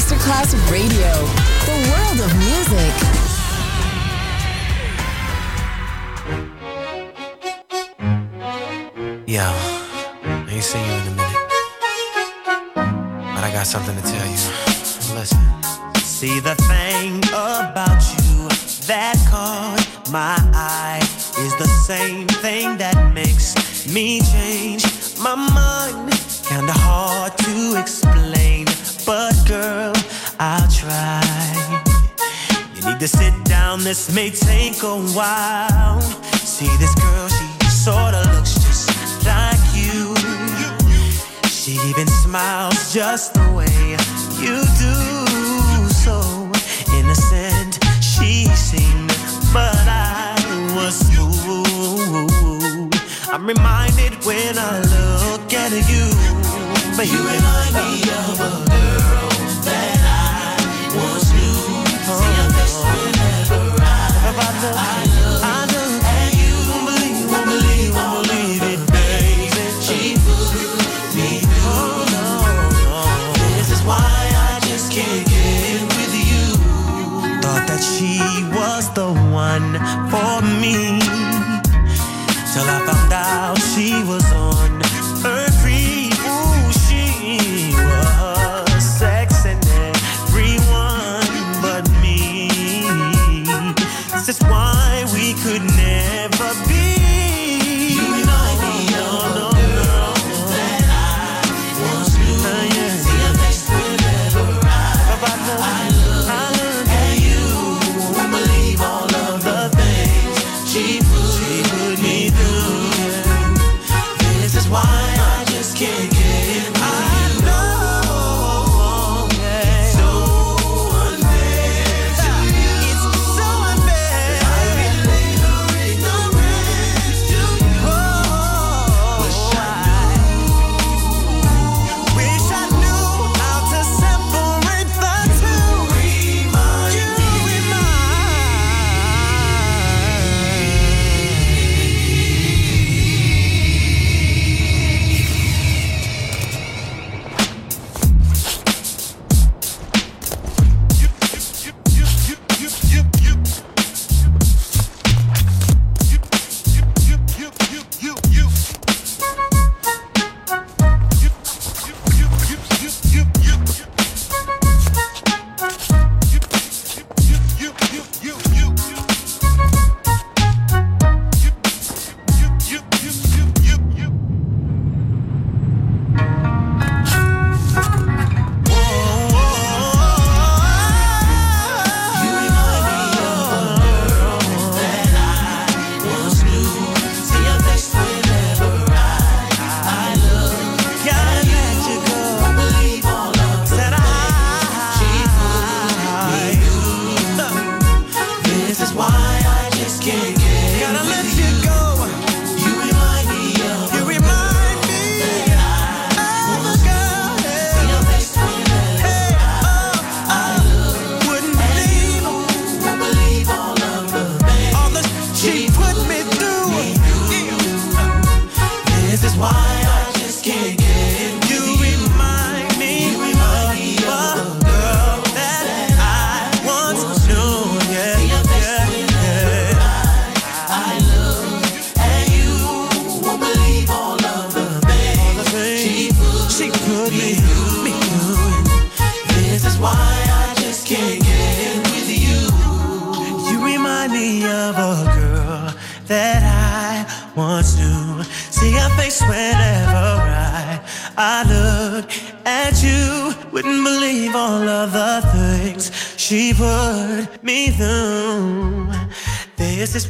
Masterclass Radio, the world of music. Yo, I ain't seen you in a minute. But I got something to tell you. Listen. See, the this may take a while. See this girl, she sorta looks just like you. She even smiles just the way you do. So innocent she seemed, but I was fooled. I'm reminded when I look at you, but you remind me of a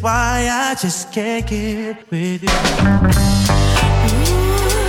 why I just can't get with you. Ooh.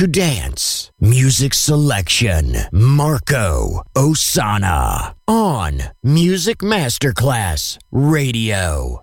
to dance. Music selection Marco Ossanna on Music Masterclass Radio.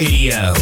Radio.